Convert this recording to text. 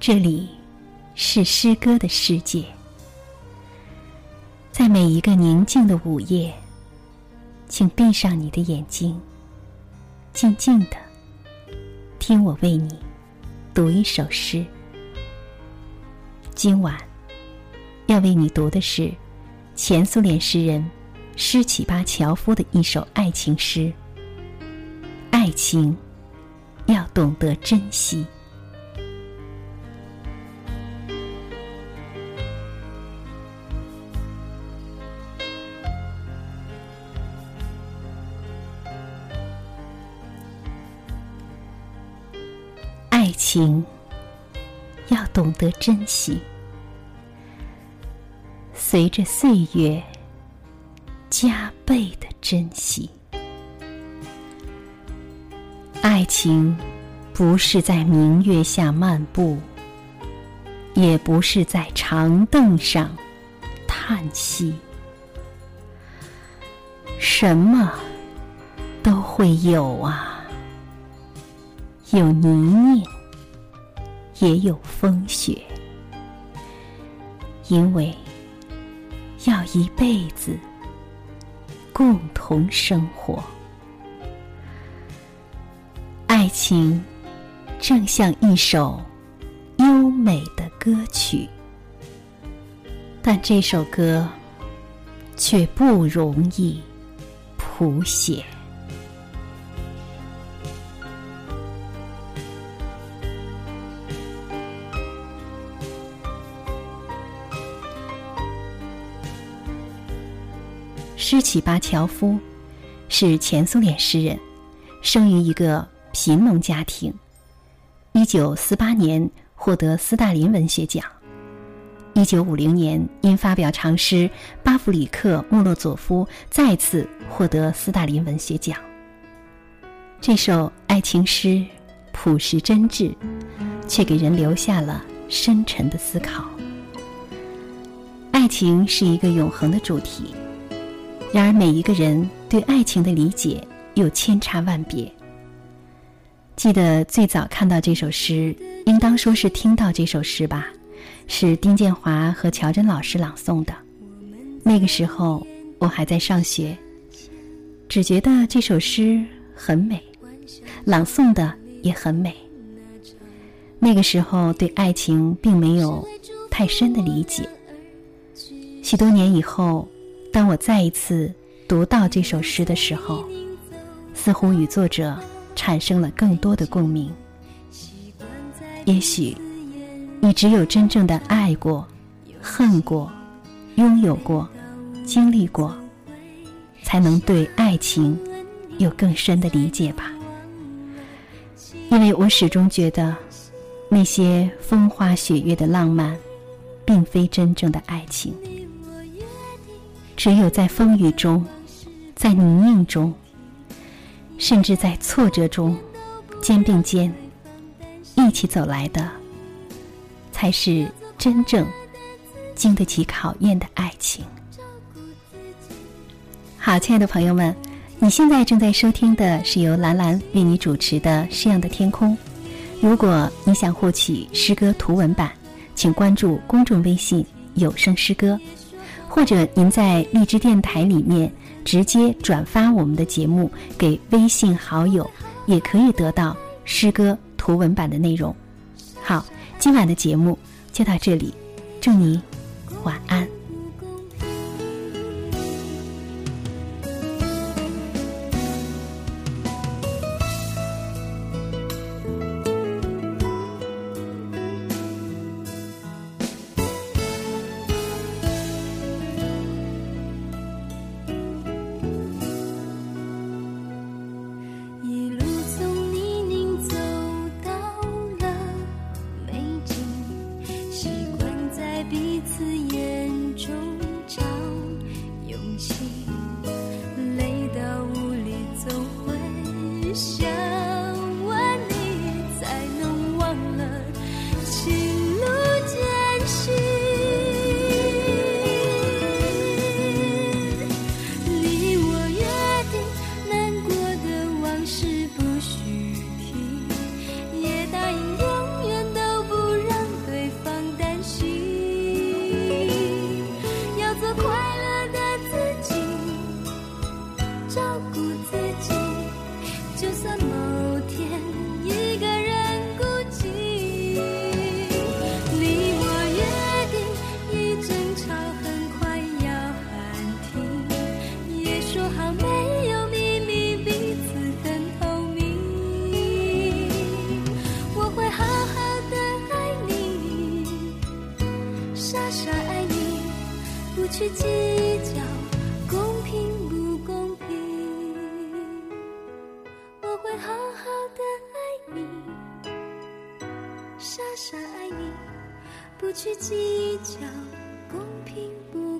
这里是诗歌的世界，在每一个宁静的午夜，请闭上你的眼睛，静静的听我为你读一首诗。今晚要为你读的是前苏联诗人施启巴乔夫的一首爱情诗。爱情要懂得珍惜。情要懂得珍惜，随着岁月加倍的珍惜。爱情不是在明月下漫步，也不是在长凳上叹息。什么都会有啊，有泥泞，也有风雪，因为要一辈子共同生活。爱情正像一首优美的歌曲，但这首歌却不容易谱写。施启巴乔夫是前苏联诗人，生于一个贫农家庭。一九四八年获得斯大林文学奖。一九五零年因发表长诗《巴甫里克莫洛佐夫》，再次获得斯大林文学奖。这首爱情诗朴实真挚，却给人留下了深沉的思考。爱情是一个永恒的主题。然而，每一个人对爱情的理解又千差万别。记得最早看到这首诗，应当说是听到这首诗吧，是丁建华和乔真老师朗诵的。那个时候我还在上学，只觉得这首诗很美，朗诵的也很美。那个时候对爱情并没有太深的理解。许多年以后。当我再一次读到这首诗的时候，似乎与作者产生了更多的共鸣。也许，你只有真正的爱过、恨过、拥有过、经历过，才能对爱情有更深的理解吧。因为我始终觉得，那些风花雪月的浪漫，并非真正的爱情。只有在风雨中，在泥泞中，甚至在挫折中，肩并肩一起走来的，才是真正经得起考验的爱情。好，亲爱的朋友们，你现在正在收听的是由兰兰为你主持的《诗样的天空》。如果你想获取诗歌图文版，请关注公众微信“有声诗歌”。或者您在荔枝电台里面直接转发我们的节目给微信好友，也可以得到诗歌图文版的内容。好，今晚的节目就到这里，祝你晚安。傻傻爱你不去计较公平不公平。我会好好的爱你傻傻爱你不去计较公平不